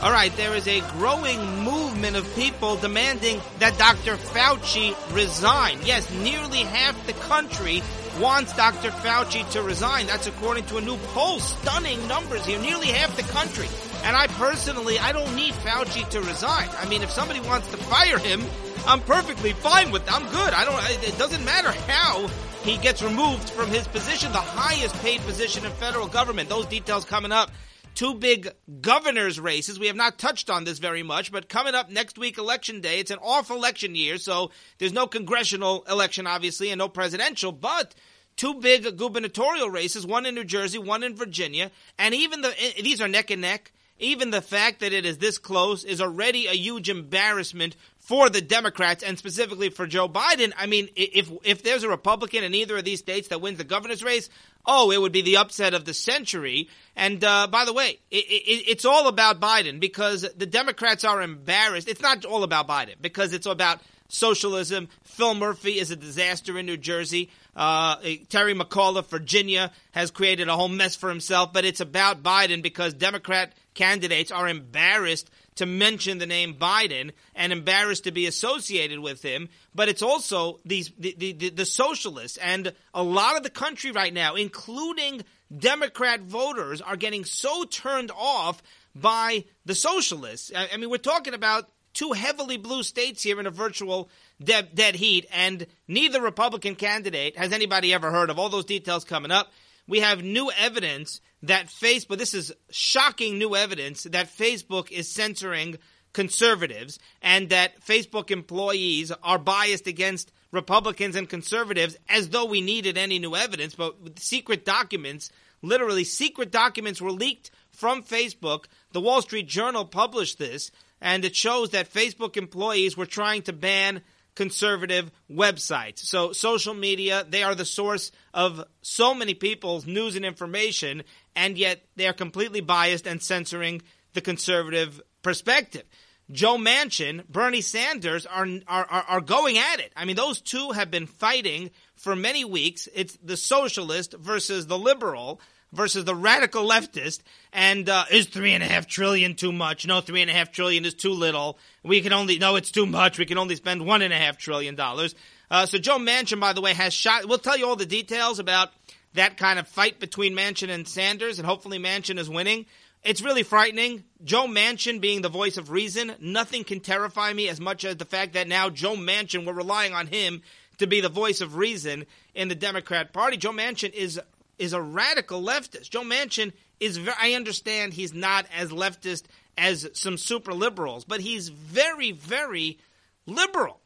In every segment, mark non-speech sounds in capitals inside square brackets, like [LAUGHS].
All right, there is a growing movement of people demanding that Dr. Fauci resign. Yes, nearly half the country wants Dr. Fauci to resign. That's according to a new poll. Stunning numbers here. Nearly half the country. And I personally, I don't need Fauci to resign. I mean, if somebody wants to fire him, I'm perfectly fine with. I'm good. I don't, it doesn't matter how he gets removed from his position, the highest paid position in federal government. Those details coming up two big governors races. We have not touched on this very much, but coming up next week, election day, it's an off election year, so there's no congressional election, obviously, and no presidential, but two big gubernatorial races, one in New Jersey, one in Virginia, and even the, eh, these are neck and neck. Even the fact that it is this close is already a huge embarrassment for the Democrats and specifically for Joe Biden. I mean, if if there's a Republican in either of these states that wins the governor's race, oh, it would be the upset of the century. And uh, by the way, it, it, it's all about Biden because the Democrats are embarrassed. It's not all about Biden because it's about socialism. Phil Murphy is a disaster in New Jersey. Uh, Terry McAuliffe, Virginia, has created a whole mess for himself. But it's about Biden because Democrat candidates are embarrassed to mention the name Biden and embarrassed to be associated with him. But it's also these the, the, the socialists and a lot of the country right now, including Democrat voters, are getting so turned off by the socialists. I, I mean, we're talking about two heavily blue states here in a virtual dead, dead heat, and neither Republican candidate has anybody ever heard of. All those details coming up. We have new evidence that Facebook, this is shocking new evidence that Facebook is censoring conservatives and that Facebook employees are biased against Republicans and conservatives as though we needed any new evidence. But secret documents, literally secret documents were leaked from Facebook. The Wall Street Journal published this, and it shows that Facebook employees were trying to ban conservative websites. So social media, they are the source of so many people's news and information, and yet they are completely biased and censoring the conservative perspective. Joe Manchin, Bernie Sanders are, are, are going at it. I mean, those two have been fighting for many weeks. It's the socialist versus the liberal versus the radical leftist. And uh, is three and a half trillion too much? No, three and a half trillion is too little. We can only no, it's too much. We can only spend one and a half trillion dollars. Uh, so Joe Manchin, by the way, has shot. We'll tell you all the details about that kind of fight between Manchin and Sanders, and hopefully Manchin is winning. It's really frightening. Joe Manchin being the voice of reason, nothing can terrify me as much as the fact that now Joe Manchin, we're relying on him to be the voice of reason in the Democrat Party. Joe Manchin is is a radical leftist. Joe Manchin is very, I understand he's not as leftist as some super liberals, but he's very, very liberal.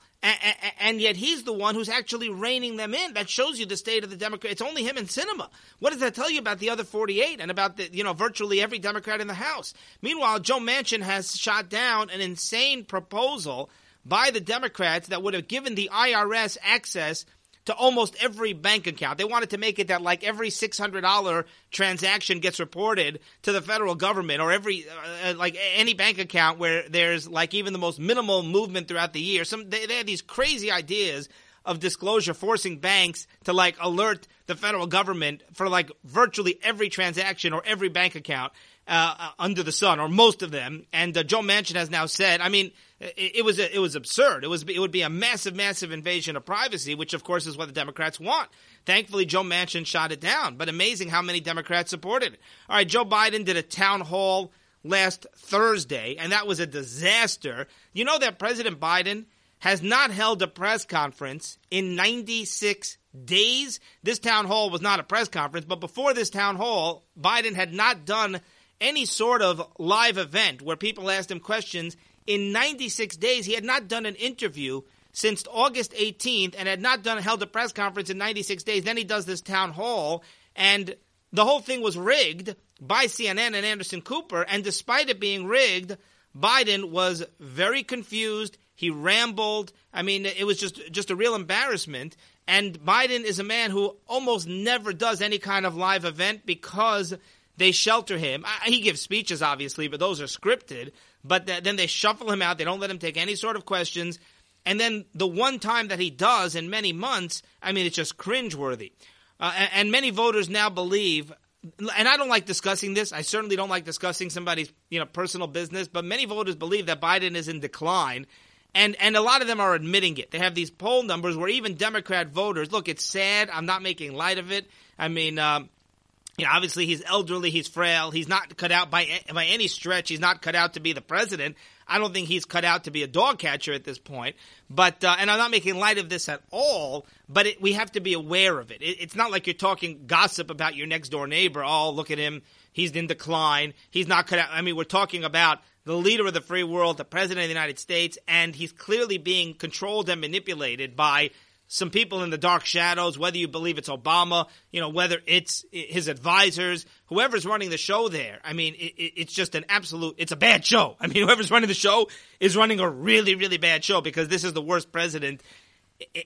And, yet he's the one who's actually reining them in. That shows you the state of the Democrat. It's only him in Sinema. What does that tell you about the other 48 and about the, you know, virtually every Democrat in the House? Meanwhile, Joe Manchin has shot down an insane proposal by the Democrats that would have given the IRS access to almost every bank account. They wanted to make it that like every $600 transaction gets reported to the federal government or every uh, uh, like any bank account where there's like even the most minimal movement throughout the year. Some they, they had these crazy ideas of disclosure forcing banks to like alert the federal government for like virtually every transaction or every bank account uh, uh under the sun or most of them. And uh, Joe Manchin has now said, I mean, it, it was a, it was absurd. It was it would be a massive, massive invasion of privacy, which of course is what the Democrats want. Thankfully, Joe Manchin shot it down, but amazing how many Democrats supported it. All right, Joe Biden did a town hall last Thursday, and that was a disaster. You know that President Biden has not held a press conference in 96 days. This town hall was not a press conference, but before this town hall, Biden had not done any sort of live event where people asked him questions in 96 days. He had not done an interview since August 18th and had not done held a press conference in 96 days. Then he does this town hall, and the whole thing was rigged by CNN and Anderson Cooper. And despite it being rigged, Biden was very confused. He rambled. I mean, it was just just a real embarrassment. And Biden is a man who almost never does any kind of live event because they shelter him. He gives speeches, obviously, but those are scripted. But then they shuffle him out. They don't let him take any sort of questions. And then the one time that he does in many months, I mean, it's just cringeworthy. Uh, and, and many voters now believe and I don't like discussing this. I certainly don't like discussing somebody's you know personal business. But many voters believe that Biden is in decline, and and a lot of them are admitting it. They have these poll numbers where even Democrat voters look. It's sad. I'm not making light of it. I mean. Um, you know, obviously he's elderly, he's frail, he's not cut out by by any stretch. He's not cut out to be the president. I don't think he's cut out to be a dog catcher at this point. But uh, and I'm not making light of this at all. But it, we have to be aware of it. it. It's not like you're talking gossip about your next door neighbor. Oh, look at him, he's in decline. He's not cut out. I mean, we're talking about the leader of the free world, the president of the United States, and he's clearly being controlled and manipulated by some people in the dark shadows, whether you believe it's Obama, you know, whether it's his advisors, whoever's running the show there. I mean, it, it's just an absolute, it's a bad show. [LAUGHS] I mean, whoever's running the show is running a really, really bad show because this is the worst president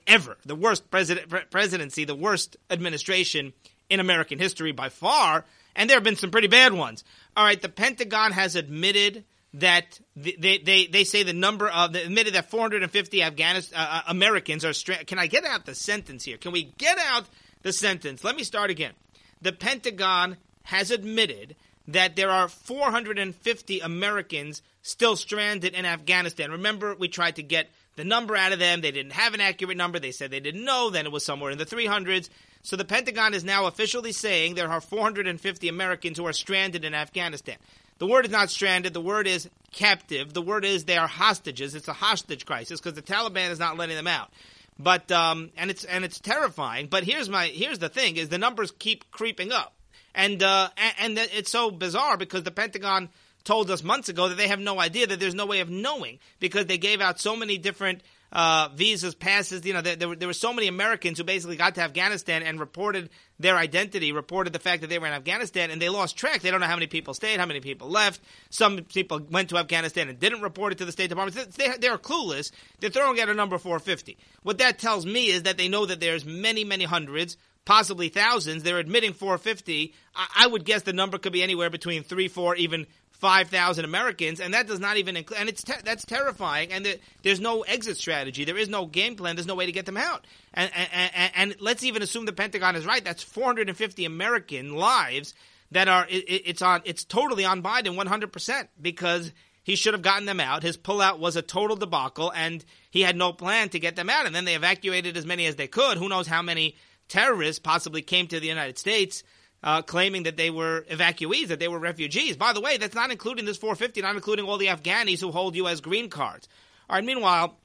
ever, the worst president, presidency, the worst administration in American history by far. And there have been some pretty bad ones. All right, the Pentagon has admitted that they, they, they say the number of they admitted that 450 Afghanistan uh, uh, Americans are stra- can I get out the sentence here? Can we get out the sentence? Let me start again. The Pentagon has admitted that there are 450 Americans still stranded in Afghanistan. Remember we tried to get the number out of them. They didn't have an accurate number. They said they didn't know. Then it was somewhere in the 300s so the Pentagon is now officially saying there are 450 Americans who are stranded in Afghanistan the word is not stranded. The word is captive. The word is they are hostages. It's a hostage crisis because the Taliban is not letting them out. But um, and it's and it's terrifying. But here's my here's the thing: is the numbers keep creeping up, and uh, and, and it's so bizarre because the Pentagon told us months ago that they have no idea that there's no way of knowing because they gave out so many different uh, visas, passes. You know, there, there, were, there were so many Americans who basically got to Afghanistan and reported their identity, reported the fact that they were in Afghanistan, and they lost track. They don't know how many people stayed, how many people left. Some people went to Afghanistan and didn't report it to the State Department. They, they're clueless. They're throwing out a number 450. What that tells me is that they know that there's many, many hundreds, possibly thousands. They're admitting 450. I, I would guess the number could be anywhere between three, four, even 5,000 Americans, and that does not even include, and it's te- that's terrifying. And the, there's no exit strategy. There is no game plan. There's no way to get them out. And, and, and, and let's even assume the Pentagon is right. That's 450 American lives that are it, it's on. It's totally on Biden 100 percent because he should have gotten them out. His pullout was a total debacle, and he had no plan to get them out. And then they evacuated as many as they could. Who knows how many terrorists possibly came to the United States uh, claiming that they were evacuees, that they were refugees. By the way, that's not including this 450, not including all the Afghanis who hold U.S. green cards. All right, meanwhile,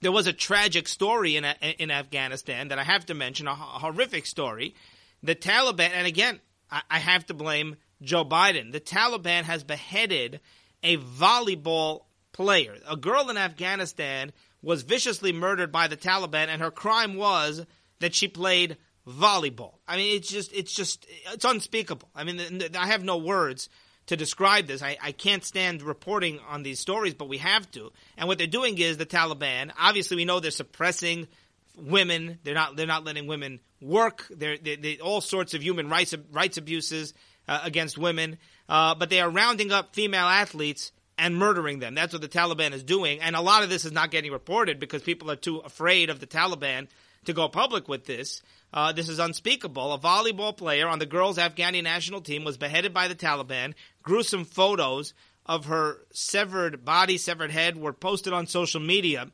there was a tragic story in, in Afghanistan that I have to mention, a horrific story. The Taliban, and again, I, I have to blame Joe Biden. The Taliban has beheaded a volleyball player. A girl in Afghanistan was viciously murdered by the Taliban, and her crime was that she played volleyball. I mean, it's just, it's just, it's unspeakable. I mean, I have no words to describe this. I, I can't stand reporting on these stories, but we have to. And what they're doing is the Taliban. Obviously, we know they're suppressing women. They're not. They're not letting women work. They're, they, they, all sorts of human rights rights abuses uh, against women. Uh, but they are rounding up female athletes and murdering them. That's what the Taliban is doing. And a lot of this is not getting reported because people are too afraid of the Taliban to go public with this. Uh, this is unspeakable. A volleyball player on the girls' Afghani national team was beheaded by the Taliban. Gruesome photos of her severed body, severed head were posted on social media.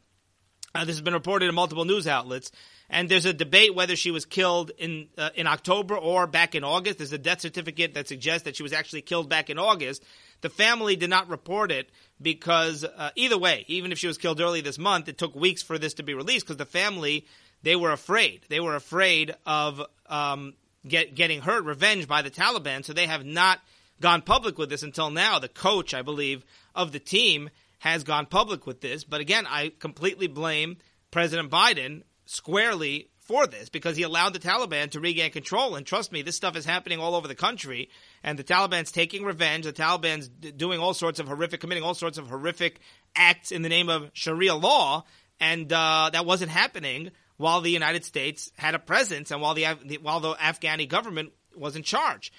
Uh, this has been reported in multiple news outlets. And there's a debate whether she was killed in uh, in October or back in August. There's a death certificate that suggests that she was actually killed back in August. The family did not report it because uh, either way, even if she was killed early this month, it took weeks for this to be released because the family they were afraid. They were afraid of um, get, getting hurt, revenge by the Taliban. So they have not gone public with this until now. The coach, I believe, of the team has gone public with this. But again, I completely blame President Biden squarely for this because he allowed the Taliban to regain control. And trust me, this stuff is happening all over the country. And the Taliban's taking revenge. The Taliban's doing all sorts of horrific, committing all sorts of horrific acts in the name of Sharia law. And uh, that wasn't happening while the United States had a presence and while the while the Afghani government was in charge.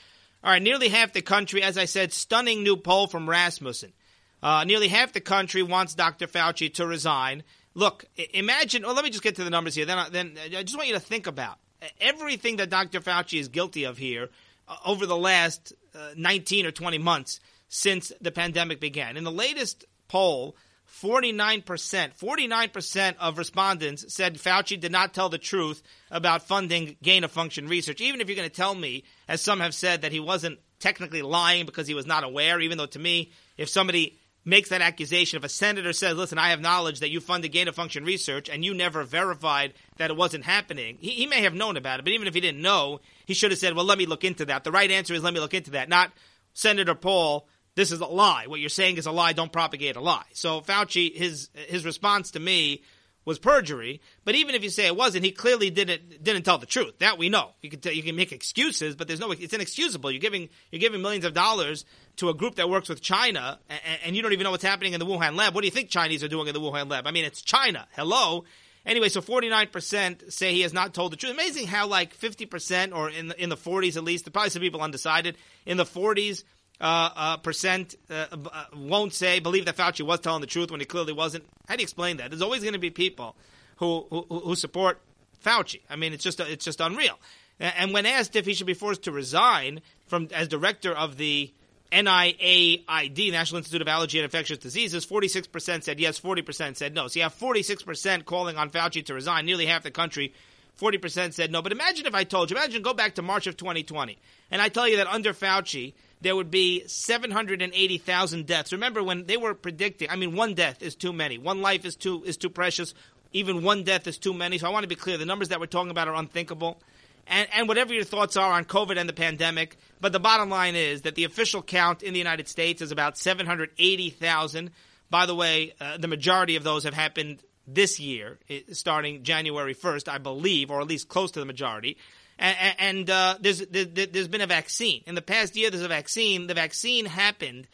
All right, nearly half the country, as I said, stunning new poll from Rasmussen. Uh, nearly half the country wants Dr. Fauci to resign. Look, imagine. Well, let me just get to the numbers here. Then, then I just want you to think about everything that Dr. Fauci is guilty of here. uh, over the last uh, 19 or 20 months since the pandemic began. In the latest poll, 49%, 49% of respondents said Fauci did not tell the truth about funding gain of function research. Even if you're going to tell me, as some have said, that he wasn't technically lying because he was not aware, even though to me, if somebody makes that accusation, if a senator says, listen, I have knowledge that you funded gain of function research and you never verified that it wasn't happening, he, he may have known about it, but even if he didn't know, he should have said, well, let me look into that. The right answer is let me look into that, not Senator Paul this is a lie. What you're saying is a lie. Don't propagate a lie. So Fauci, his his response to me was perjury. But even if you say it wasn't, he clearly didn't didn't tell the truth. That we know. You can tell, you can make excuses, but there's no. It's inexcusable. You're giving you're giving millions of dollars to a group that works with China, and, and you don't even know what's happening in the Wuhan lab. What do you think Chinese are doing in the Wuhan lab? I mean, it's China. Hello. Anyway, so 49% say he has not told the truth. Amazing how like 50% or in the, in the 40s at least, probably some people undecided, in the 40s, uh, uh, percent uh, uh, won't say believe that Fauci was telling the truth when he clearly wasn't. How do you explain that? There's always going to be people who, who, who support Fauci. I mean, it's just it's just unreal. And when asked if he should be forced to resign from as director of the NIAID, National Institute of Allergy and Infectious Diseases, 46% said yes, 40% said no. So you have 46% calling on Fauci to resign, nearly half the country. 40% said no. But imagine if I told you, imagine go back to March of 2020, and I tell you that under Fauci, there would be 780,000 deaths. Remember when they were predicting, I mean, one death is too many. One life is too, is too precious. Even one death is too many. So I want to be clear. The numbers that we're talking about are unthinkable. And, and whatever your thoughts are on COVID and the pandemic, but the bottom line is that the official count in the United States is about 780,000. By the way, uh, the majority of those have happened this year, starting January 1st, I believe, or at least close to the majority and, and uh, there's there's been a vaccine in the past year. There's a vaccine. The vaccine happened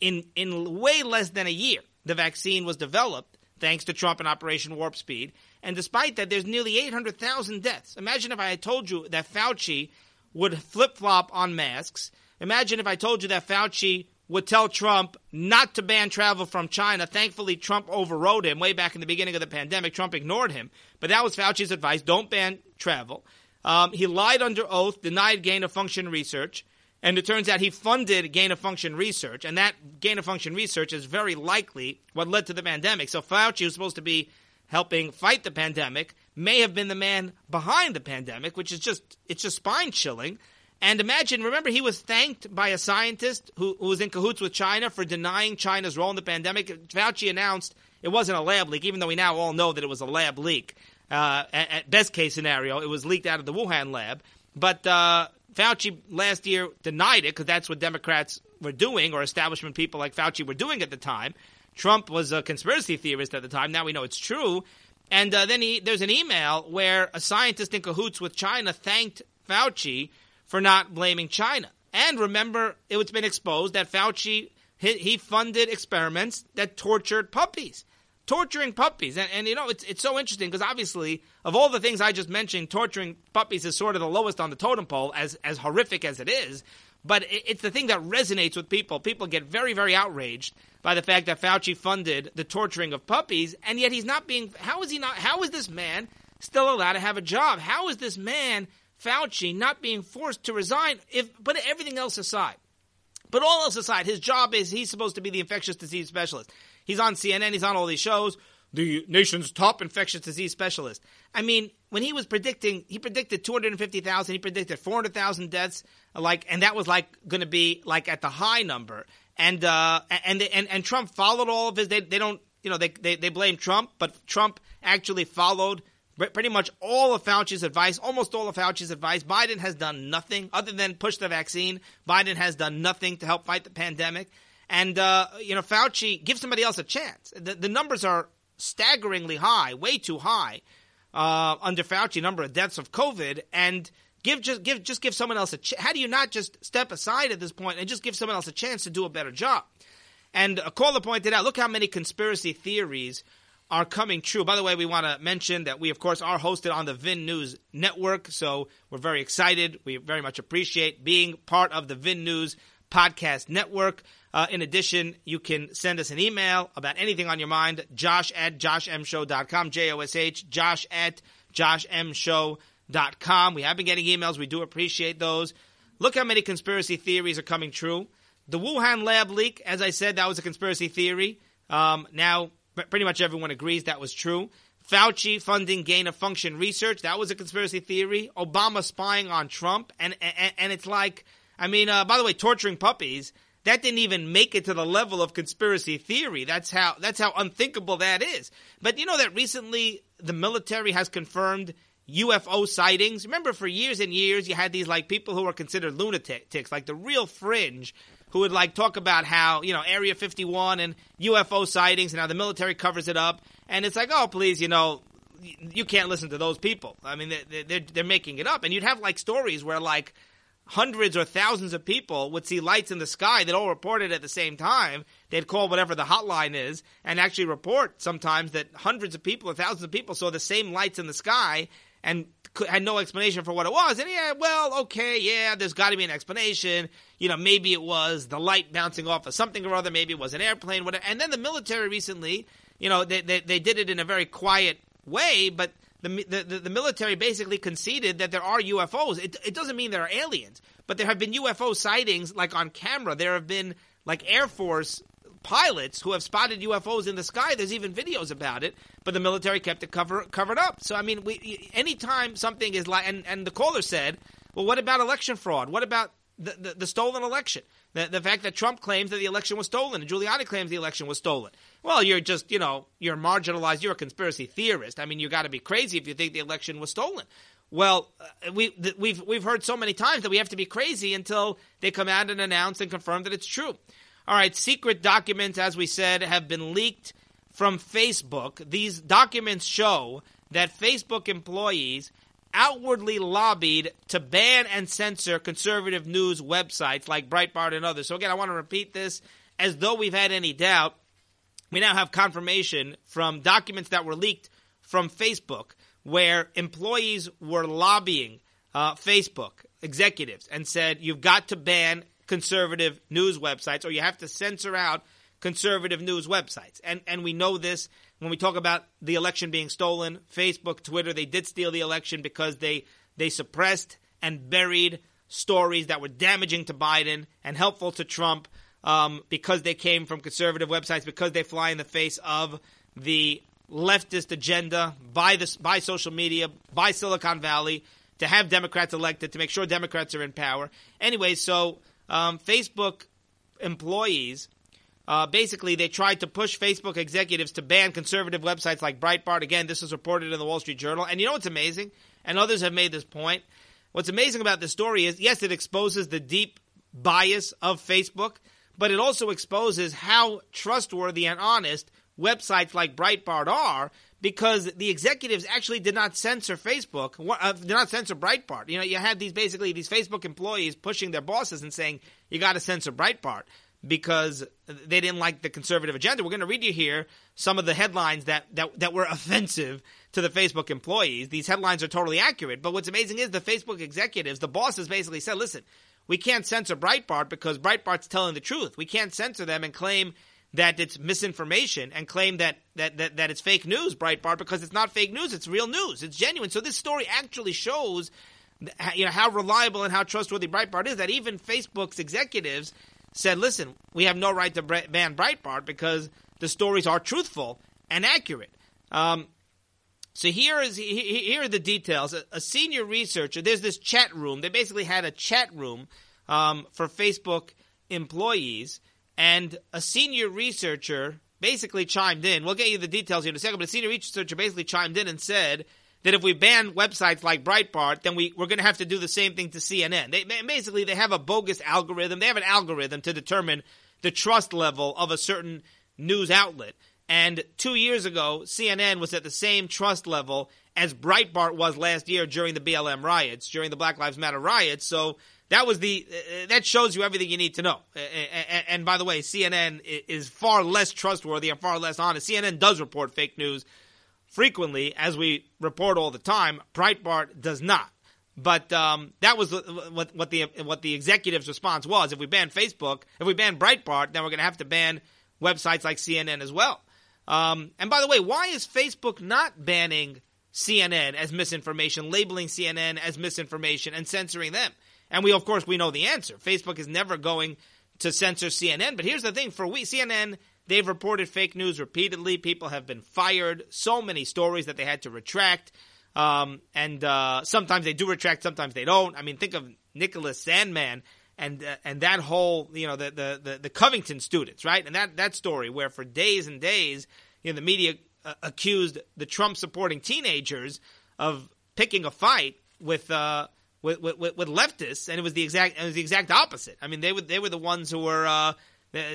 in in way less than a year. The vaccine was developed thanks to Trump and Operation Warp Speed. And despite that, there's nearly 800,000 deaths. Imagine if I had told you that Fauci would flip flop on masks. Imagine if I told you that Fauci would tell Trump not to ban travel from China. Thankfully, Trump overrode him way back in the beginning of the pandemic. Trump ignored him. But that was Fauci's advice don't ban travel. Um, he lied under oath, denied gain of function research, and it turns out he funded gain of function research, and that gain of function research is very likely what led to the pandemic. So Fauci, was supposed to be helping fight the pandemic, may have been the man behind the pandemic, which is just it's just spine chilling. And imagine, remember, he was thanked by a scientist who, who was in cahoots with China for denying China's role in the pandemic. Fauci announced it wasn't a lab leak, even though we now all know that it was a lab leak. Uh, at, best case scenario, it was leaked out of the Wuhan lab. But uh, Fauci last year denied it because that's what Democrats were doing, or establishment people like Fauci were doing at the time. Trump was a conspiracy theorist at the time. Now we know it's true. And uh, then he, there's an email where a scientist in cahoots with China thanked Fauci for not blaming China. And remember, it's been exposed that Fauci he, he funded experiments that tortured puppies torturing puppies. And, and you know, it's, it's so interesting because obviously, of all the things I just mentioned, torturing puppies is sort of the lowest on the totem pole, as, as horrific as it is. But it, it's the thing that resonates with people. People get very, very outraged by the fact that Fauci funded the torturing of puppies, and yet he's not being. How is he not? How is this man still allowed to have a job? How is this man, Fauci, not being forced to resign? If put everything else aside, but all else aside, his job is he's supposed to be the infectious disease specialist. He's on CNN. He's on all these shows. The nation's top infectious disease specialist. I mean, when he was predicting, he predicted 250,000. He predicted 400,000 deaths. Like, and that was like going to be like at the high number. And uh, and and and Trump followed all of his. They they don't you know they they, they blame Trump, but Trump actually followed pretty much all of Fauci's advice, almost all of Fauci's advice. Biden has done nothing other than push the vaccine. Biden has done nothing to help fight the pandemic. And, uh, you know, Fauci, give somebody else a chance. The, the numbers are staggeringly high, way too high uh, under Fauci, number of deaths of COVID. And give just give just give someone else a chance. How do you not just step aside at this point and just give someone else a chance to do a better job? And a caller pointed out, look how many conspiracy theories are coming true. By the way, we want to mention that we, of course, are hosted on the VIN News Network. So we're very excited. We very much appreciate being part of the VIN News Podcast Network. Uh, in addition, you can send us an email about anything on your mind, josh at joshmshow.com, J-O-S-H, josh at joshmshow.com. We have been getting emails. We do appreciate those. look how many conspiracy theories are coming true. The Wuhan lab leak, as I said, that was a conspiracy theory. Um, now, pretty much everyone agrees that was true. Fauci funding gain of function research, that was a conspiracy theory. Obama spying on Trump, and and, and it's like, I mean, uh, by the way, torturing puppies, that didn't even make it to the level of conspiracy theory. That's how that's how unthinkable that is. But you know that recently the military has confirmed UFO sightings. Remember, for years and years, you had these like people who were considered lunatics, like the real fringe, who would like talk about how you know Area 51 and UFO sightings and how the military covers it up. And it's like, oh, please, you know, you can't listen to those people. I mean, they're, they're, they're making it up. And you'd have like stories where like hundreds or thousands of people would see lights in the sky that all reported at the same time. They'd call whatever the hotline is and actually report sometimes that hundreds of people or thousands of people saw the same lights in the sky and had no explanation for what it was. And yeah, well, okay, yeah, there's got to be an explanation. You know, maybe it was the light bouncing off of something or other. Maybe it was an airplane. Whatever. And then the military recently, you know, they, they, they did it in a very quiet way, but the, the, the military basically conceded that there are UFOs. It, it doesn't mean there are aliens, but there have been UFO sightings, like on camera. There have been like Air Force pilots who have spotted UFOs in the sky. There's even videos about it, but the military kept it cover, covered up. So I mean, we anytime something is like, and, and the caller said, well, what about election fraud? What about the, the, the stolen election? The, the fact that Trump claims that the election was stolen and Giuliani claims the election was stolen. Well, you're just, you know, you're marginalized. You're a conspiracy theorist. I mean, you got to be crazy if you think the election was stolen. Well, uh, we th- we've we've heard so many times that we have to be crazy until they come out and announce and confirm that it's true. All right, secret documents, as we said, have been leaked from Facebook. These documents show that Facebook employees outwardly lobbied to ban and censor conservative news websites like Breitbart and others. So, again, I want to repeat this as though we've had any doubt. We now have confirmation from documents that were leaked from Facebook where employees were lobbying uh, Facebook executives and said, you've got to ban conservative news websites or you have to censor out conservative news websites. And and we know this when we talk about the election being stolen, Facebook, Twitter, they did steal the election because they they suppressed and buried stories that were damaging to Biden and helpful to Trump um, because they came from conservative websites, because they fly in the face of the leftist agenda by this by social media, by Silicon Valley, to have Democrats elected, to make sure Democrats are in power. Anyway, so um, Facebook employees. Uh, basically, they tried to push Facebook executives to ban conservative websites like Breitbart. Again, this is reported in the Wall Street Journal. And you know what's amazing? And others have made this point. What's amazing about this story is, yes, it exposes the deep bias of Facebook, but it also exposes how trustworthy and honest websites like Breitbart are because the executives actually did not censor Facebook, uh, did not censor Breitbart. You know, you had these basically these Facebook employees pushing their bosses and saying you got to censor Breitbart because they didn't like the conservative agenda. We're going to read you here some of the headlines that, that, that were [LAUGHS] offensive to the Facebook employees. These headlines are totally accurate, but what's amazing is the Facebook executives, the bosses basically said, listen, we can't censor Breitbart because Breitbart's telling the truth. We can't censor them and claim that it's misinformation and claim that, that, that, that it's fake news, Breitbart, because it's not fake news, it's real news, it's genuine. So this story actually shows you know how reliable and how trustworthy Breitbart is that even Facebook's executives said, listen, we have no right to ban Breitbart because the stories are truthful and accurate. Um, so here is here are the details. A, senior researcher, there's this chat room. They basically had a chat room um, for Facebook employees and a senior researcher basically chimed in. We'll get you the details here in a second, but a senior researcher basically chimed in and said that if we ban websites like Breitbart, then we, we're going to have to do the same thing to CNN. They, basically, they have a bogus algorithm. They have an algorithm to determine the trust level of a certain news outlet. And two years ago, CNN was at the same trust level as Breitbart was last year during the BLM riots, during the Black Lives Matter riots. So that was the uh, that shows you everything you need to know. And, and, by the way, CNN is far less trustworthy and far less honest. CNN does report fake news frequently, as we report all the time. Breitbart does not. But um, that was what, what the what the executive's response was. If we ban Facebook, if we ban Breitbart, then we're going to have to ban websites like CNN as well. Um, and by the way, why is Facebook not banning CNN as misinformation, labeling CNN as misinformation, and censoring them? And we, of course, we know the answer. Facebook is never going to censor CNN. But here's the thing: for we CNN, they've reported fake news repeatedly. People have been fired. So many stories that they had to retract. Um, and uh, sometimes they do retract, sometimes they don't. I mean, think of Nicholas Sandmann and uh, and that whole you know the, the, the the Covington students, right? And that that story where for days and days, you know, the media uh, accused the Trump supporting teenagers of picking a fight with. Uh, with, with, with leftists, and it was the exact it was the exact opposite. I mean, they were they were the ones who were uh,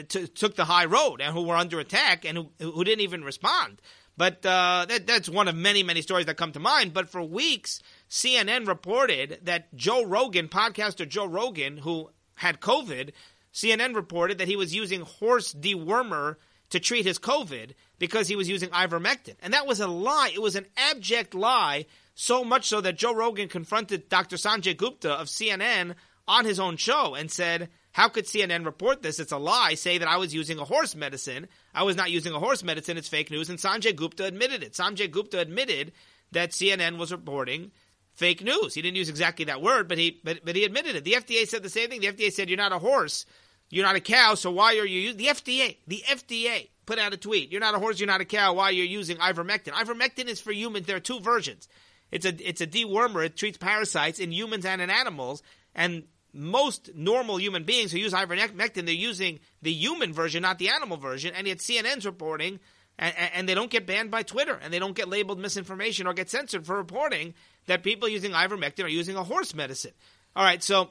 t- took the high road and who were under attack and who, who didn't even respond. But uh, that, that's one of many, many stories that come to mind. But for weeks, CNN reported that Joe Rogan, podcaster Joe Rogan, who had COVID, CNN reported that he was using horse dewormer to treat his COVID because he was using ivermectin. And that was a lie. It was an abject lie, so much so that Joe Rogan confronted Dr. Sanjay Gupta of CNN on his own show and said, How could CNN report this? It's a lie. Say that I was using a horse medicine. I was not using a horse medicine. It's fake news. And Sanjay Gupta admitted it. Sanjay Gupta admitted that CNN was reporting fake news. He didn't use exactly that word, but he but, but he admitted it. The FDA said the same thing. The FDA said you're not a horse, you're not a cow, so why are you using the FDA? The FDA put out a tweet. You're not a horse, you're not a cow. Why are you using ivermectin? Ivermectin is for humans. There are two versions. It's a it's a dewormer. It treats parasites in humans and in animals. And most normal human beings who use ivermectin, they're using the human version, not the animal version. And yet CNN's reporting, and, and they don't get banned by Twitter, and they don't get labeled misinformation or get censored for reporting that people using ivermectin are using a horse medicine. All right, so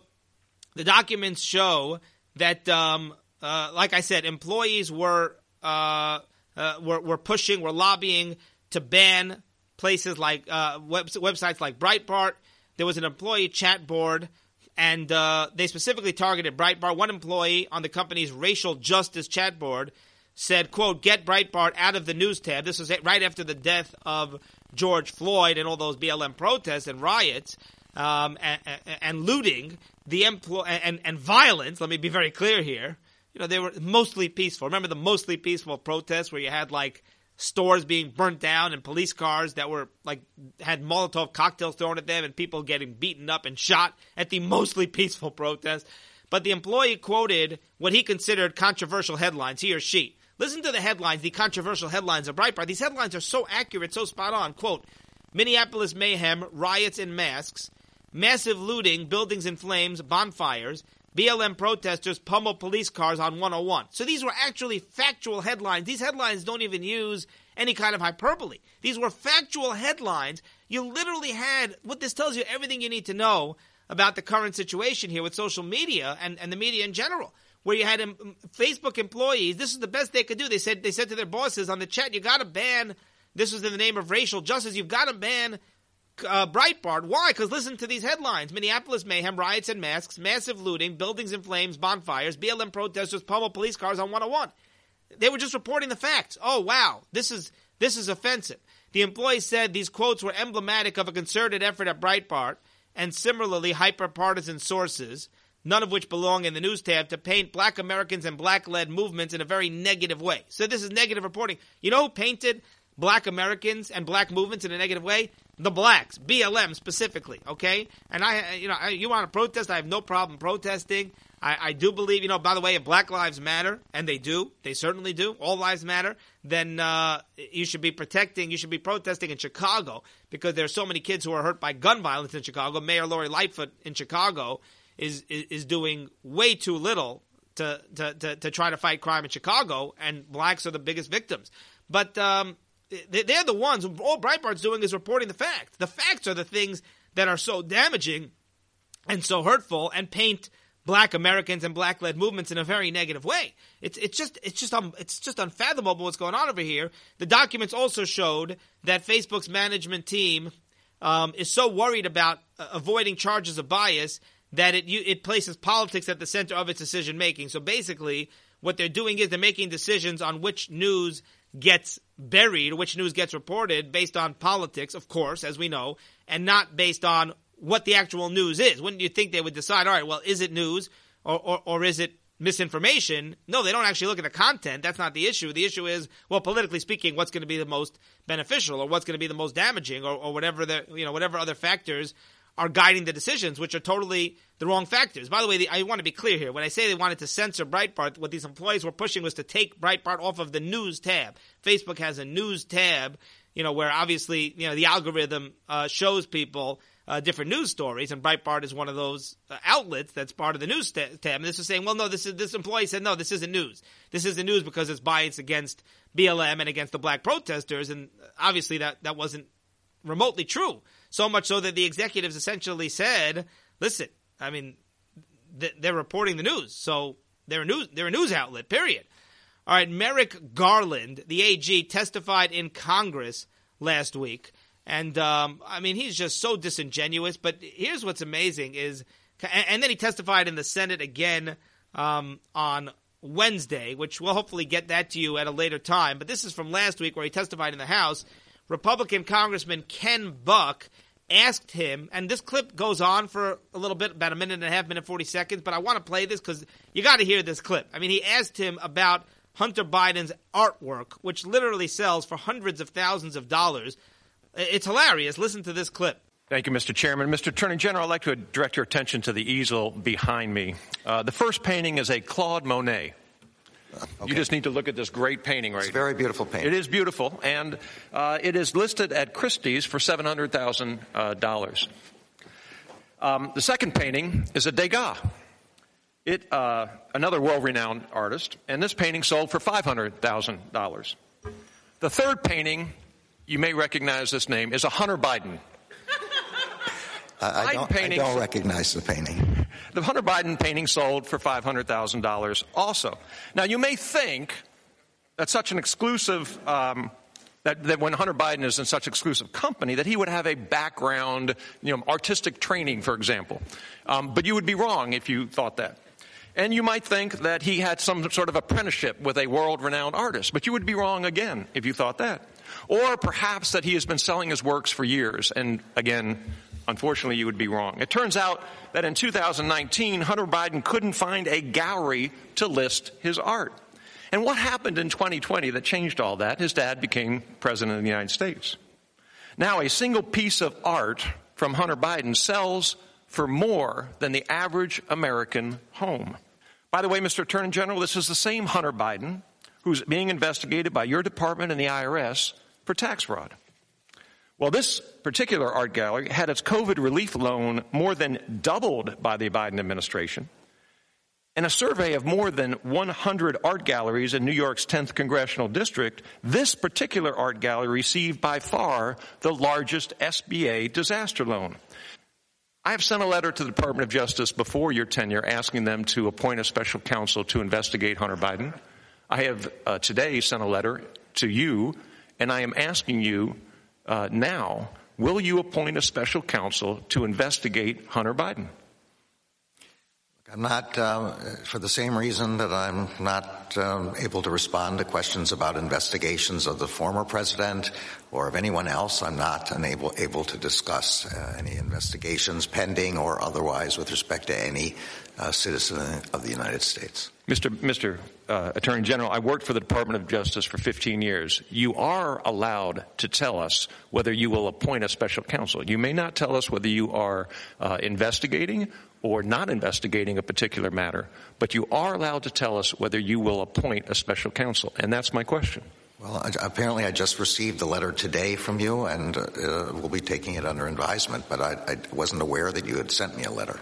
the documents show that, um, uh, like I said, employees were, uh, uh, were were pushing, were lobbying to ban places like uh, web- websites like Breitbart. There was an employee chat board, and uh, they specifically targeted Breitbart. One employee on the company's racial justice chat board said, "quote Get Breitbart out of the news tab." This was right after the death of George Floyd and all those BLM protests and riots um, and, and, looting, the empl- and, and violence. Let me be very clear here. You know, they were mostly peaceful. Remember the mostly peaceful protests where you had like stores being burnt down and police cars that were like had Molotov cocktails thrown at them and people getting beaten up and shot at the [LAUGHS] mostly peaceful protest. But the employee quoted what he considered controversial headlines, he or she. Listen to the headlines, the controversial headlines of Breitbart. These headlines are so accurate, so spot on. Quote, Minneapolis mayhem, riots and masks, massive looting, buildings in flames, bonfires, BLM protesters pummel police cars on 101. So these were actually factual headlines. These headlines don't even use any kind of hyperbole. These were factual headlines. You literally had what this tells you everything you need to know about the current situation here with social media and, and the media in general where you had Facebook employees. This is the best they could do. They said they said to their bosses on the chat, "You got to ban." This was in the name of racial justice. You've got to ban uh, Breitbart. Why? Because listen to these headlines: Minneapolis mayhem, riots and masks, massive looting, buildings in flames, bonfires, BLM protesters pummel police cars on 101. They were just reporting the facts. Oh wow, this is this is offensive. The employee said these quotes were emblematic of a concerted effort at Breitbart and similarly hyper partisan sources none of which belong in the news tab, to paint black Americans and black led movements in a very negative way. So this is negative reporting. You know who painted black Americans and black movements in a negative way? The blacks, BLM specifically, okay? And I, you know, I, you want to protest? I have no problem protesting. I, I, do believe, you know, by the way, if Black Lives Matter, and they do, they certainly do, all lives matter, then uh, you should be protecting, you should be protesting in Chicago because there are so many kids who are hurt by gun violence in Chicago. Mayor Lori Lightfoot in Chicago is, is, is doing way too little to, to, to, to, try to fight crime in Chicago, and blacks are the biggest victims. But um, they're the ones, all Breitbart's doing is reporting the facts. The facts are the things that are so damaging and so hurtful and paint black Americans and black led movements in a very negative way. It's it's just it's just um, it's just unfathomable what's going on over here. The documents also showed that Facebook's management team um, is so worried about uh, avoiding charges of bias that it it places politics at the center of its decision making. So basically, what they're doing is they're making decisions on which news gets buried, which news gets reported based on politics, of course, as we know, and not based on what the actual news is. Wouldn't you think they would decide, all right, well, is it news or, or, or is it misinformation? No, they don't actually look at the content. That's not the issue. The issue is, well, politically speaking, what's going to be the most beneficial or what's going to be the most damaging or, or whatever the, you know, whatever other factors are guiding the decisions, which are totally the wrong factors. By the way, the, I want to be clear here. When I say they wanted to censor Breitbart, what these employees were pushing was to take Breitbart off of the news tab. Facebook has a news tab, you know, where obviously, you know, the algorithm uh, shows people uh, different news stories, and Breitbart is one of those uh, outlets that's part of the news tab. And this is saying, well, no, this is this employee said, no, this isn't news. This isn't news because it's biased against BLM and against the black protesters, and obviously that that wasn't remotely true. So much so that the executives essentially said, "Listen, I mean, they're reporting the news, so they're a news they're a news outlet. Period." All right, Merrick Garland, the AG, testified in Congress last week, and um, I mean he's just so disingenuous. But here's what's amazing is, and then he testified in the Senate again um, on Wednesday, which we'll hopefully get that to you at a later time. But this is from last week where he testified in the House. Republican Congressman Ken Buck asked him, and this clip goes on for a little bit, about a minute and a half, minute 40 seconds, but I want to play this because you got to hear this clip. I mean, he asked him about Hunter Biden's artwork, which literally sells for hundreds of thousands of dollars. It's hilarious. Listen to this clip. Thank you, Mr. Chairman. Mr. Attorney General, I'd like to direct your attention to the easel behind me. Uh, the first painting is a Claude Monet. [LAUGHS] Okay. You just need to look at this great painting right It's a very beautiful painting. It is beautiful, and uh, it is listed at Christie's for $700,000. Uh, um, the second painting is a Degas. It, uh, another world-renowned artist, and this painting sold for $500,000. The third painting, you may recognize this name, is a Hunter Biden. I, I, don't, I, don't, recognize the painting. The Hunter Biden painting sold for $500,000 also. Now, you may think that such an exclusive, um, that, that when Hunter Biden is in such exclusive company, that he would have a background, you know, artistic training, for example. Um, but you would be wrong if you thought that. And you might think that he had some sort of apprenticeship with a world renowned artist, but you would be wrong again if you thought that. Or perhaps that he has been selling his works for years, and again, unfortunately, you would be wrong. It turns out that in 2019, Hunter Biden couldn't find a gallery to list his art. And what happened in 2020 that changed all that? His dad became president of the United States. Now, a single piece of art from Hunter Biden sells for more than the average American home. By the way, Mr. Attorney General, this is the same Hunter Biden who's being investigated by your department and the IRS for tax fraud. Well, this particular art gallery had its COVID relief loan more than doubled by the Biden administration. In a survey of more than 100 art galleries in New York's 10th congressional district, this particular art gallery received by far the largest SBA disaster loan. I have sent a letter to the Department of Justice before your tenure asking them to appoint a special counsel to investigate Hunter Biden. I have uh, today sent a letter to you, and I am asking you uh, now, will you appoint a special counsel to investigate Hunter Biden? I'm not, uh, for the same reason that I'm not um, able to respond to questions about investigations of the former president or of anyone else. I'm not unable, able to discuss uh, any investigations pending or otherwise with respect to any uh, citizen of the United States. Mr. Mr. Uh, Attorney General, I worked for the Department of Justice for 15 years. You are allowed to tell us whether you will appoint a special counsel. You may not tell us whether you are uh, investigating or not investigating a particular matter, but you are allowed to tell us whether you will appoint a special counsel. And that's my question. Well, apparently I just received a letter today from you, and uh, we'll be taking it under advisement, but I, I wasn't aware that you had sent me a letter.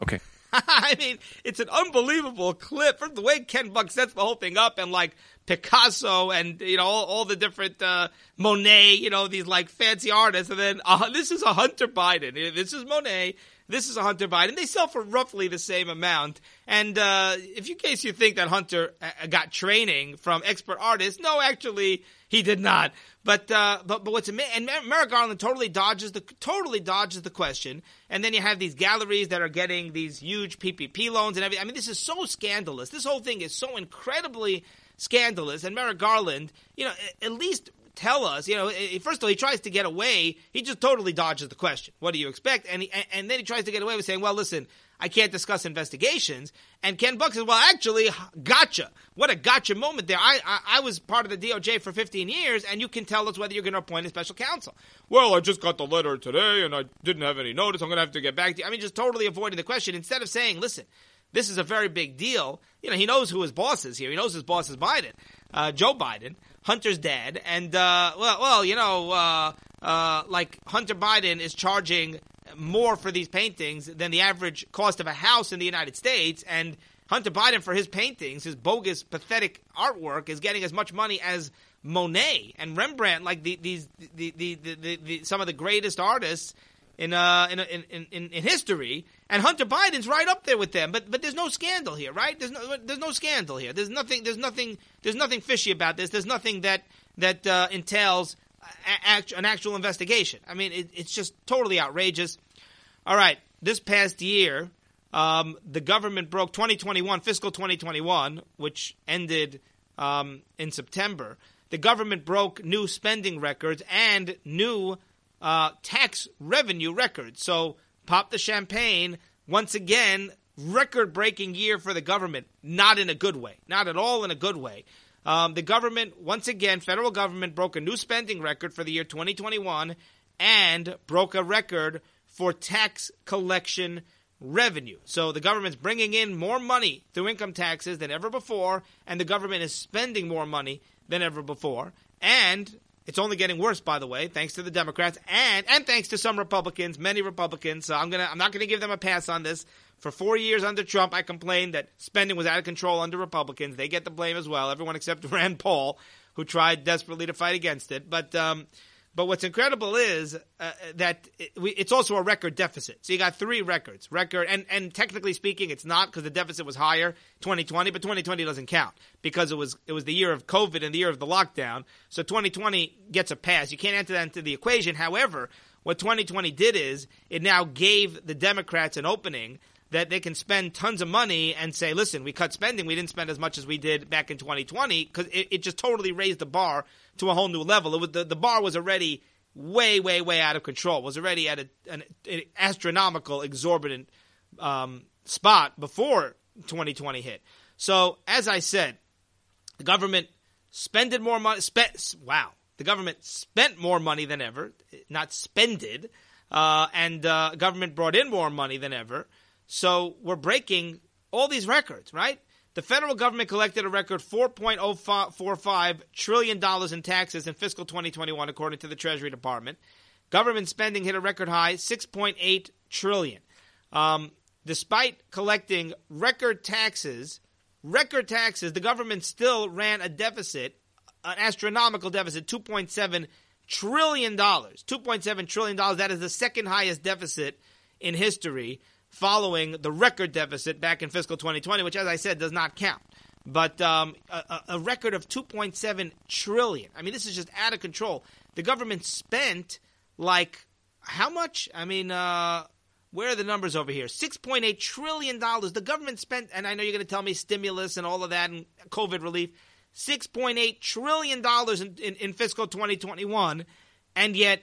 Okay. [LAUGHS] I mean, it's an unbelievable clip. From the way Ken Buck sets the whole thing up, and like Picasso, and you know all, all the different uh, Monet, you know these like fancy artists, and then uh, this is a Hunter Biden. This is Monet. This is a Hunter Biden. They sell for roughly the same amount. And uh, if in case you think that Hunter uh, got training from expert artists, no, actually he did not. But uh, but but what's and Merrick Garland totally dodges the totally dodges the question. And then you have these galleries that are getting these huge PPP loans and everything. I mean, this is so scandalous. This whole thing is so incredibly scandalous. And Merrick Garland, you know, at least tell us, you know, first of all, he tries to get away. He just totally dodges the question. What do you expect? And he, and then he tries to get away with saying, well, listen, I can't discuss investigations. And Ken Buck says, well, actually, gotcha. What a gotcha moment there. I, I, I was part of the DOJ for 15 years, and you can tell us whether you're going to appoint a special counsel. Well, I just got the letter today, and I didn't have any notice. I'm going to have to get back to you. I mean, just totally avoiding the question. Instead of saying, listen, this is a very big deal. You know, he knows who his boss is here. He knows his boss is Biden, uh, Joe Biden, Hunter's dad, and uh, well, well, you know, uh, uh, like Hunter Biden is charging more for these paintings than the average cost of a house in the United States, and Hunter Biden for his paintings, his bogus, pathetic artwork, is getting as much money as Monet and Rembrandt, like the, these the, the, the, the, some of the greatest artists in, uh, in, in, in, in history, and Hunter Biden's right up there with them. But but there's no scandal here, right? There's no there's no scandal here. There's nothing there's nothing there's nothing fishy about this. There's nothing that that uh, entails a, an actual investigation. I mean, it, it's just totally outrageous. All right, this past year, um, the government broke 2021 fiscal 2021, which ended um, in September. The government broke new spending records and new uh, tax revenue record. So pop the champagne. Once again, record breaking year for the government. Not in a good way. Not at all in a good way. Um, the government, once again, federal government broke a new spending record for the year 2021 and broke a record for tax collection revenue. So the government's bringing in more money through income taxes than ever before, and the government is spending more money than ever before. And it's only getting worse, by the way, thanks to the Democrats and and thanks to some Republicans, many Republicans. So I'm gonna I'm not gonna give them a pass on this. For four years under Trump, I complained that spending was out of control under Republicans. They get the blame as well. Everyone except [LAUGHS] Rand Paul, who tried desperately to fight against it. But um, but what's incredible is uh, that it, we, it's also a record deficit. So you got three records, record, and, and technically speaking, it's not because the deficit was higher 2020, but 2020 doesn't count because it was it was the year of COVID and the year of the lockdown. So 2020 gets a pass. You can't enter that into the equation. However, what 2020 did is it now gave the Democrats an opening that they can spend tons of money and say, listen, we cut spending. We didn't spend as much as we did back in 2020 because it, it, just totally raised the bar to a whole new level. It was, the, the bar was already way, way, way out of control. Was already at a, an, an astronomical, exorbitant um, spot before 2020 hit. So, as I said, the government spended more money. Spent wow, the government spent more money than ever, not spended, uh, and uh, government brought in more money than ever. So we're breaking all these records, right? The federal government collected a record $4.045 trillion in taxes in fiscal 2021, according to the Treasury Department. Government spending hit a record high, 6.8 trillion. Um, despite collecting record taxes, record taxes, the government still ran a deficit, an astronomical deficit, $2.7 trillion. $2.7 trillion. That is the second highest deficit in history following the record deficit back in fiscal 2020, which, as I said, does not count. But um, a, a, record of 2.7 trillion. I mean, this is just out of control. The government spent like how much? I mean, uh, where are the numbers over here? 6.8 trillion dollars. The government spent, and I know you're going to tell me stimulus and all of that and COVID relief. 6.8 trillion dollars in, in, in fiscal 2021, and yet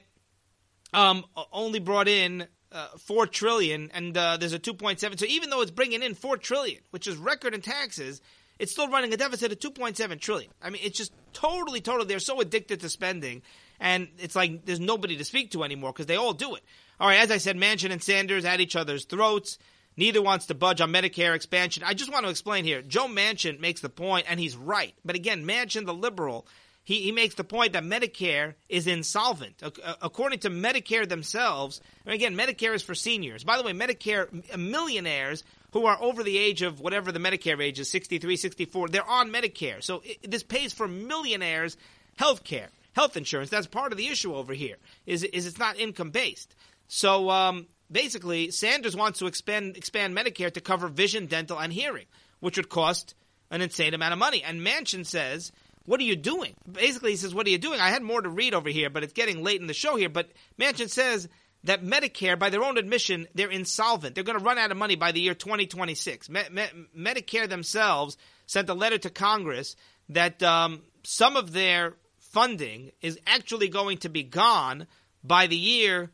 um, only brought in uh, four trillion, and uh, there's a two point seven. So even though it's bringing in four trillion, which is record in taxes, it's still running a deficit of two point seven trillion. I mean, it's just totally, totally. They're so addicted to spending, and it's like there's nobody to speak to anymore because they all do it. All right, as I said, Manchin and Sanders at each other's throats. Neither wants to budge on Medicare expansion. I just want to explain here. Joe Manchin makes the point, and he's right. But again, Manchin, the liberal, he, he makes the point that Medicare is insolvent. According to Medicare themselves, and again, Medicare is for seniors. By the way, Medicare millionaires who are over the age of whatever the Medicare age is, 63, 64, they're on Medicare. So it, this pays for millionaires' health care, health insurance. That's part of the issue over here, is, is it's not income based. So um, basically, Sanders wants to expand, expand Medicare to cover vision, dental, and hearing, which would cost an insane amount of money. And Manchin says what are you doing? Basically, he says, What are you doing? I had more to read over here, but it's getting late in the show here. But Manchin says that Medicare, by their own admission, they're insolvent. They're going to run out of money by the year 2026. Me- Me- Medicare themselves sent a letter to Congress that um, some of their funding is actually going to be gone by the year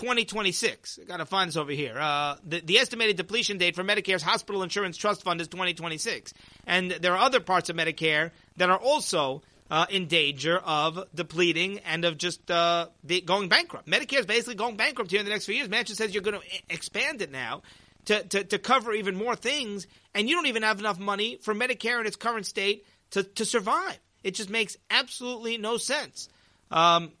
2026. I got find this over here. Uh, the, the estimated depletion date for Medicare's Hospital Insurance Trust Fund is 2026. And there are other parts of Medicare that are also uh, in danger of depleting and of just uh, going bankrupt. Medicare is basically going bankrupt here in the next few years. Manchin says you're going to expand it now to, to, to, cover even more things, and you don't even have enough money for Medicare in its current state to, to survive. It just makes absolutely no sense. Um,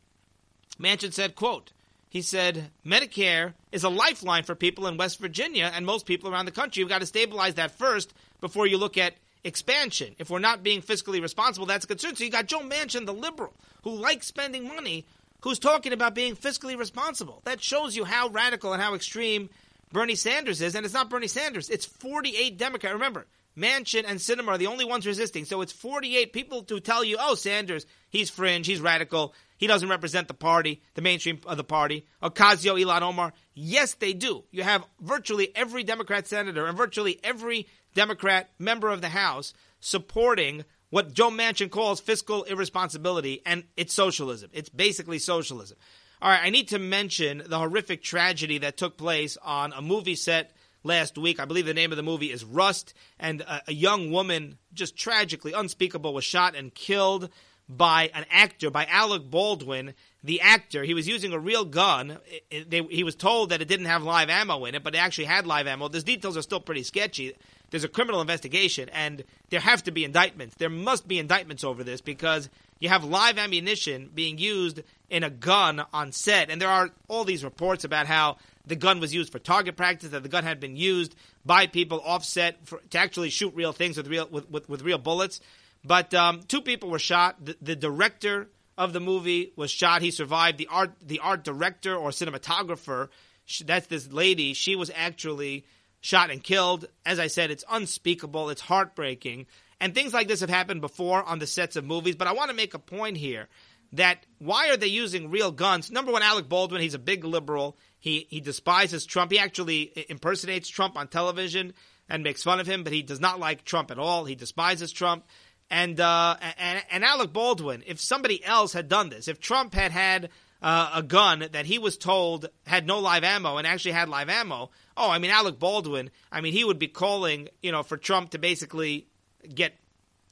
Manchin said, quote, he said, Medicare is a lifeline for people in West Virginia and most people around the country. You've got to stabilize that first before you look at expansion. If we're not being fiscally responsible, that's a concern. So you got Joe Manchin, the liberal, who likes spending money, who's talking about being fiscally responsible. That shows you how radical and how extreme Bernie Sanders is. And it's not Bernie Sanders, it's 48 Democrats. Remember, Manchin and Sinema are the only ones resisting. So it's 48 people to tell you, oh, Sanders, he's fringe, he's radical, he doesn't represent the party, the mainstream of the party. Ocasio, Ilhan Omar, yes, they do. You have virtually every Democrat senator and virtually every Democrat member of the House supporting what Joe Manchin calls fiscal irresponsibility, and it's socialism. It's basically socialism. All right, I need to mention the horrific tragedy that took place on a movie set last week. I believe the name of the movie is Rust, and a, a young woman, just tragically unspeakable, was shot and killed by an actor, by Alec Baldwin, the actor. He was using a real gun. It, it, they, he was told that it didn't have live ammo in it, but it actually had live ammo. Those details are still pretty sketchy. There's a criminal investigation, and there have to be indictments. There must be indictments over this because you have live ammunition being used in a gun on set, and there are all these reports about how the gun was used for target practice, that the gun had been used by people offset for, to actually shoot real things with real with, with, with real bullets. But um, two people were shot. The, the, director of the movie was shot. He survived. The art the art director or cinematographer, that's this lady. She was actually shot and killed. As I said, it's unspeakable. It's heartbreaking. And things like this have happened before on the sets of movies. But I want to make a point here that why are they using real guns? Number one, Alec Baldwin, he's a big liberal. He he despises Trump. He actually impersonates Trump on television and makes fun of him, but he does not like Trump at all. He despises Trump. And uh, and, and Alec Baldwin, if somebody else had done this, if Trump had had uh, a gun that he was told had no live ammo and actually had live ammo, oh, I mean Alec Baldwin, I mean he would be calling, you know, for Trump to basically get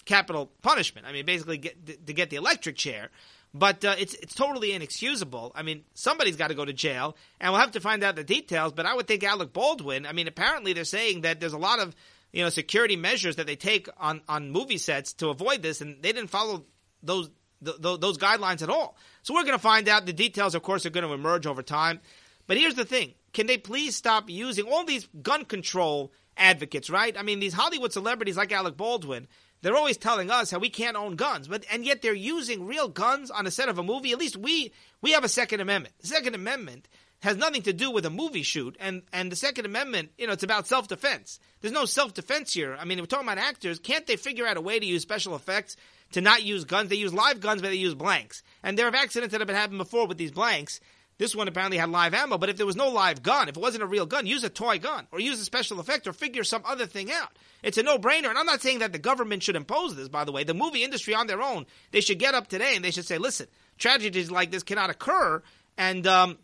capital punishment. I mean, basically get to get the electric chair. But uh, it's it's totally inexcusable. I mean, somebody's got to go to jail, and we'll have to find out the details. But I would think Alec Baldwin. I mean, apparently they're saying that there's a lot of you know security measures that they take on on movie sets to avoid this, and they didn't follow those those guidelines at all. So we're going to find out. The details, of course, are going to emerge over time. But here's the thing: can they please stop using all these gun control advocates? Right? I mean, these Hollywood celebrities like Alec Baldwin they're always telling us how we can't own guns, but and yet they're using real guns on a set of a movie. At least we we have a Second Amendment. The Second Amendment has nothing to do with a movie shoot, and and the Second Amendment, you know, it's about self defense. There's no self defense here. I mean, we're talking about actors. Can't they figure out a way to use special effects to not use guns? They use live guns, but they use blanks. And there have accidents that have been happening before with these blanks. This one apparently had live ammo, but if there was no live gun, if it wasn't a real gun, use a toy gun or use a special effect or figure some other thing out. It's a no-brainer. And I'm not saying that the government should impose this, by the way. The movie industry on their own, they should get up today and they should say, listen, tragedies like this cannot occur and um,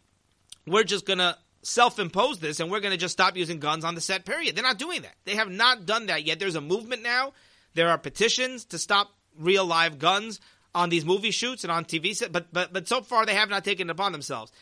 we're just going to self-impose this and we're going to just stop using guns on the set, period. They're not doing that. They have not done that yet. There's a movement now. There are petitions to stop real live guns on these movie shoots and on TV sets, but but but so far they have not taken it upon themselves.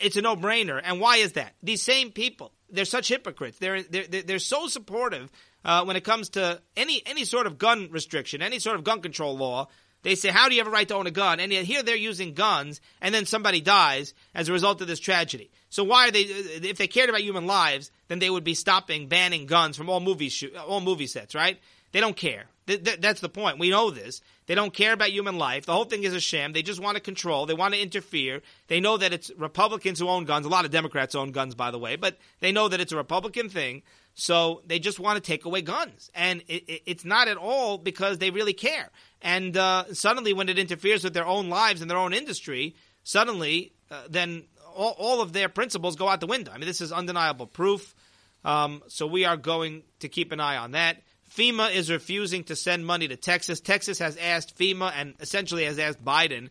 It's a no-brainer. And why is that? These same people, they're such hypocrites. They're they're they're so supportive uh, when it comes to any any sort of gun restriction, any sort of gun control law. They say, "How do you have a right to own a gun?" And here they're using guns, and then somebody dies as a result of this tragedy. So why are they? Uh, if they cared about human lives, then they would be stopping banning guns from all movie all movie sets, right? They don't care. Th- th- that's the point. We know this. They don't care about human life. The whole thing is a sham. They just want to control. They want to interfere. They know that it's Republicans who own guns. A lot of Democrats own guns, by the way, but they know that it's a Republican thing. So they just want to take away guns. And it, it, it's not at all because they really care. And uh, suddenly, when it interferes with their own lives and their own industry, suddenly, uh, then all, all, of their principles go out the window. I mean, this is undeniable proof. Um, so we are going to keep an eye on that. FEMA is refusing to send money to Texas. Texas has asked FEMA and essentially has asked Biden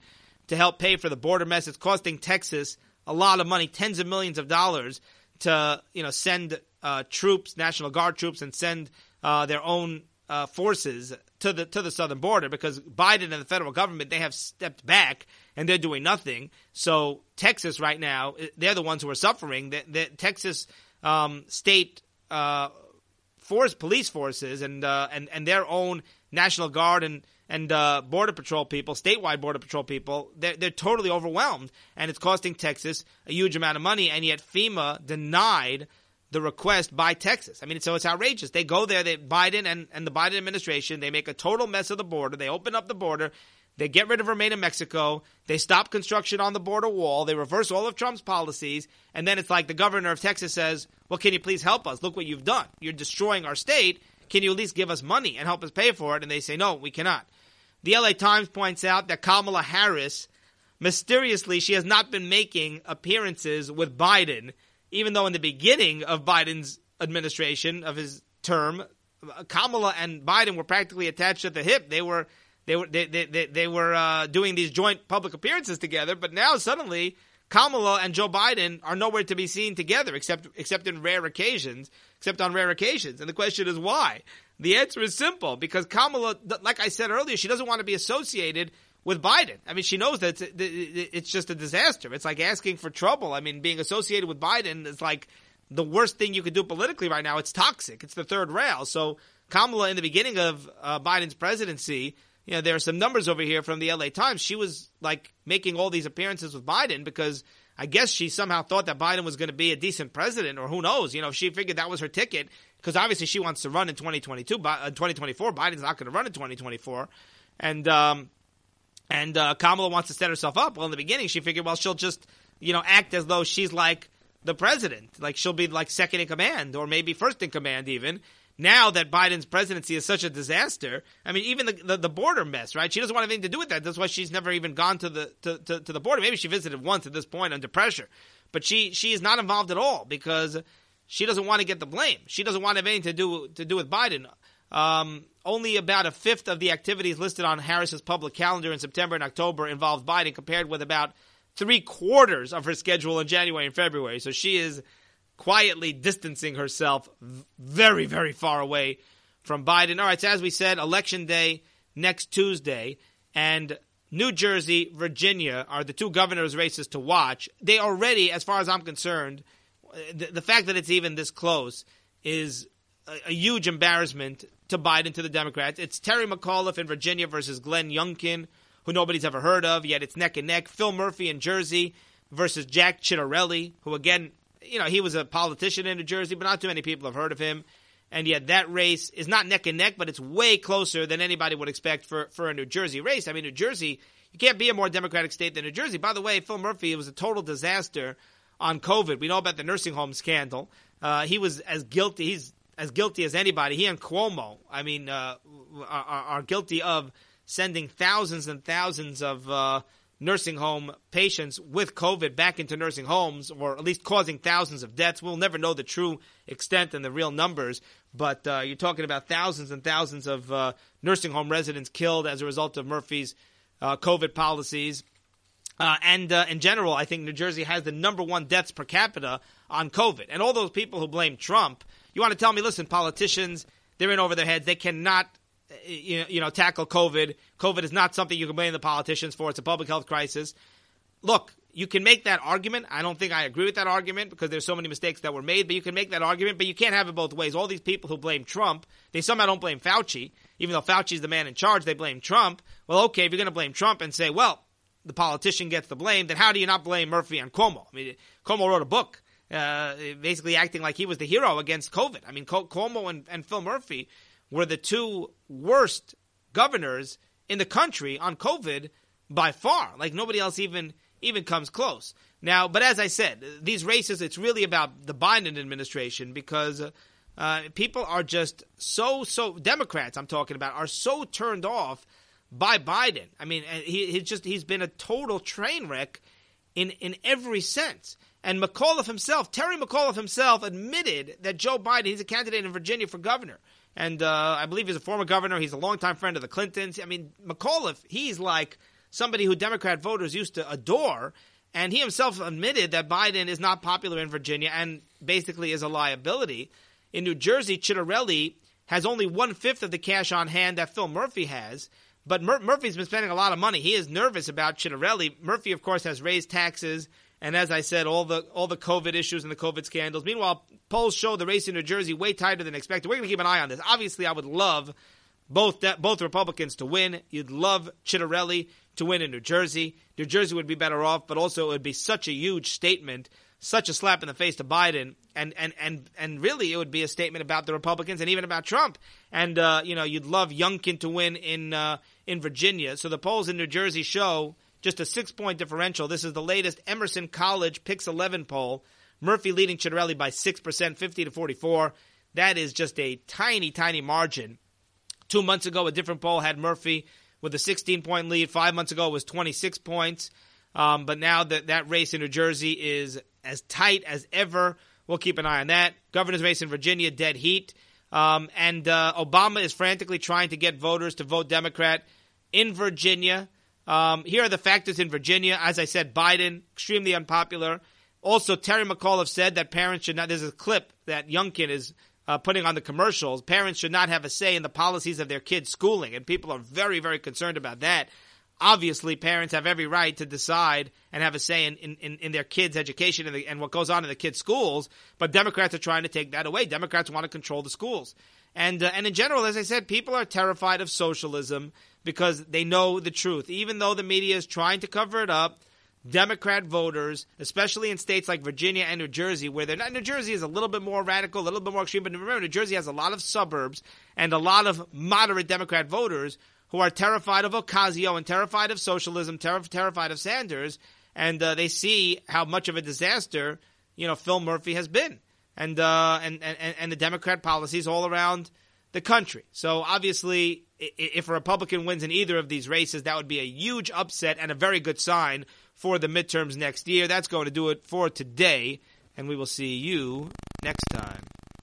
to help pay for the border mess. It's costing Texas a lot of money, tens of millions of dollars, to you know send uh, troops, National Guard troops, and send uh, their own uh, forces to the to the southern border because Biden and the federal government they have stepped back and they're doing nothing. So Texas right now they're the ones who are suffering. The, the Texas um, state uh, force police forces and uh, and and their own National Guard and and uh, border patrol people, statewide border patrol people, they're, they're totally overwhelmed, and it's costing Texas a huge amount of money. And yet FEMA denied the request by Texas. I mean, so it's outrageous. They go there, they Biden and, and the Biden administration, they make a total mess of the border. They open up the border. They get rid of Remain in Mexico. They stop construction on the border wall. They reverse all of Trump's policies. And then it's like the governor of Texas says, Well, can you please help us? Look what you've done. You're destroying our state. Can you at least give us money and help us pay for it? And they say, No, we cannot. The LA Times points out that Kamala Harris, mysteriously, she has not been making appearances with Biden, even though in the beginning of Biden's administration, of his term, Kamala and Biden were practically attached at the hip. They were they were they they, they, they were uh, doing these joint public appearances together, but now suddenly Kamala and Joe Biden are nowhere to be seen together except except in rare occasions, except on rare occasions. And the question is why? The answer is simple because Kamala, like I said earlier, she doesn't want to be associated with Biden. I mean, she knows that it's, it's just a disaster. It's like asking for trouble. I mean, being associated with Biden is like the worst thing you could do politically right now. It's toxic. It's the third rail. So Kamala, in the beginning of uh, Biden's presidency, you know, there are some numbers over here from the LA Times. She was like making all these appearances with Biden because I guess she somehow thought that Biden was going to be a decent president, or who knows? You know, she figured that was her ticket because obviously she wants to run in 2022, but uh, 2024. Biden's not going to run in 2024, and um, and uh, Kamala wants to set herself up. Well, in the beginning, she figured, well, she'll just you know act as though she's like the president, like she'll be like second in command or maybe first in command even, now that Biden's presidency is such a disaster, I mean, even the, the, the, border mess, right? She doesn't want anything to do with that. That's why she's never even gone to the to, to, to, the border. Maybe she visited once at this point under pressure, but she she is not involved at all because she doesn't want to get the blame. She doesn't want to have anything to do to do with Biden. Um, only about a fifth of the activities listed on Harris's public calendar in September and October involved Biden, compared with about three quarters of her schedule in January and February. So she is quietly distancing herself very, very far away from Biden. All right, so as we said, election day next Tuesday, and New Jersey, Virginia are the two governors' races to watch. They already, as far as I'm concerned, the, the fact that it's even this close is a, a, huge embarrassment to Biden, to the Democrats. It's Terry McAuliffe in Virginia versus Glenn Youngkin, who nobody's ever heard of, yet it's neck and neck. Phil Murphy in Jersey versus Jack Ciattarelli, who again you know, he was a politician in New Jersey, but not too many people have heard of him. And yet that race is not neck and neck, but it's way closer than anybody would expect for, for a New Jersey race. I mean, New Jersey, you can't be a more Democratic state than New Jersey. By the way, Phil Murphy it was a total disaster on COVID. We know about the nursing home scandal. Uh, he was as guilty. He's as guilty as anybody. He and Cuomo, I mean, uh, are, are, guilty of sending thousands and thousands of uh, nursing home patients with COVID back into nursing homes, or at least causing thousands of deaths. We'll never know the true extent and the real numbers, but uh, you're talking about thousands and thousands of uh, nursing home residents killed as a result of Murphy's uh, COVID policies. Uh, and uh, in general, I think New Jersey has the number one deaths per capita on COVID. And all those people who blame Trump, you want to tell me, listen, politicians, they're in over their heads. They cannot eh, you know, tackle COVID. COVID is not something you can blame the politicians for. It's a public health crisis. Look, you can make that argument. I don't think I agree with that argument because there's so many mistakes that were made, but you can make that argument, but you can't have it both ways. All these people who blame Trump, they somehow don't blame Fauci, even though Fauci's the man in charge, they blame Trump. Well, okay, if you're going to blame Trump and say, well, the politician gets the blame, then how do you not blame Murphy and Cuomo? I mean, Cuomo wrote a book uh, basically acting like he was the hero against COVID. I mean, Cuomo and, and Phil Murphy were the two worst governors in the country on COVID by far. Like nobody else even even comes close. Now, but as I said, these races, it's really about the Biden administration because uh, people are just so so Democrats. I'm talking about are so turned off by Biden. I mean, uh, he, he's just he's been a total train wreck in in every sense. And McAuliffe himself, Terry McAuliffe himself, admitted that Joe Biden, he's a candidate in Virginia for governor and uh, I believe he's a former governor. He's a longtime friend of the Clintons. I mean, McAuliffe, he's like somebody who Democrat voters used to adore. And he himself admitted that Biden is not popular in Virginia and basically is a liability. In New Jersey, Ciattarelli has only one fifth of the cash on hand that Phil Murphy has. But Mur- Murphy's been spending a lot of money. He is nervous about Ciattarelli. Murphy, of course, has raised taxes, and as I said, all the all the COVID issues and the COVID scandals. Meanwhile, polls show the race in New Jersey way tighter than expected. We're going to keep an eye on this. Obviously, I would love both de- both Republicans to win. You'd love Ciattarelli to win in New Jersey. New Jersey would be better off, but also it would be such a huge statement, such a slap in the face to Biden, and and and and really it would be a statement about the Republicans and even about Trump. And uh, you know, you'd love Youngkin to win in uh, in Virginia. So the polls in New Jersey show just a six point differential. This is the latest Emerson College Pix 11 poll. Murphy leading Ciattarelli by six percent, fifty to forty four. That is just a tiny, tiny margin. Two months ago, a different poll had Murphy with a 16 point lead. Five months ago, it was 26 points. Um, but now that that race in New Jersey is as tight as ever, we'll keep an eye on that. Governor's race in Virginia, dead heat. Um, and uh, Obama is frantically trying to get voters to vote Democrat in Virginia. Um, here are the factors in Virginia. As I said, Biden, extremely unpopular. Also, Terry McAuliffe said that parents should not. There's a clip that Youngkin is uh, putting on the commercials. Parents should not have a say in the policies of their kids' schooling, and people are very, very concerned about that. Obviously, parents have every right to decide and have a say in, in, in their kids' education and, the, and what goes on in the kids' schools, but Democrats are trying to take that away. Democrats want to control the schools. And, uh, and in general, as I said, people are terrified of socialism because they know the truth. Even though the media is trying to cover it up, Democrat voters, especially in states like Virginia and New Jersey, where they're not, New Jersey is a little bit more radical, a little bit more extreme, but remember, New Jersey has a lot of suburbs and a lot of moderate Democrat voters who are terrified of Ocasio and terrified of socialism, ter- terrified of Sanders, and uh, they see how much of a disaster, you know, Phil Murphy has been, and, uh, and, and, and the Democrat policies all around the country. So obviously, if a Republican wins in either of these races, that would be a huge upset and a very good sign for the midterms next year. That's going to do it for today, and we will see you next time.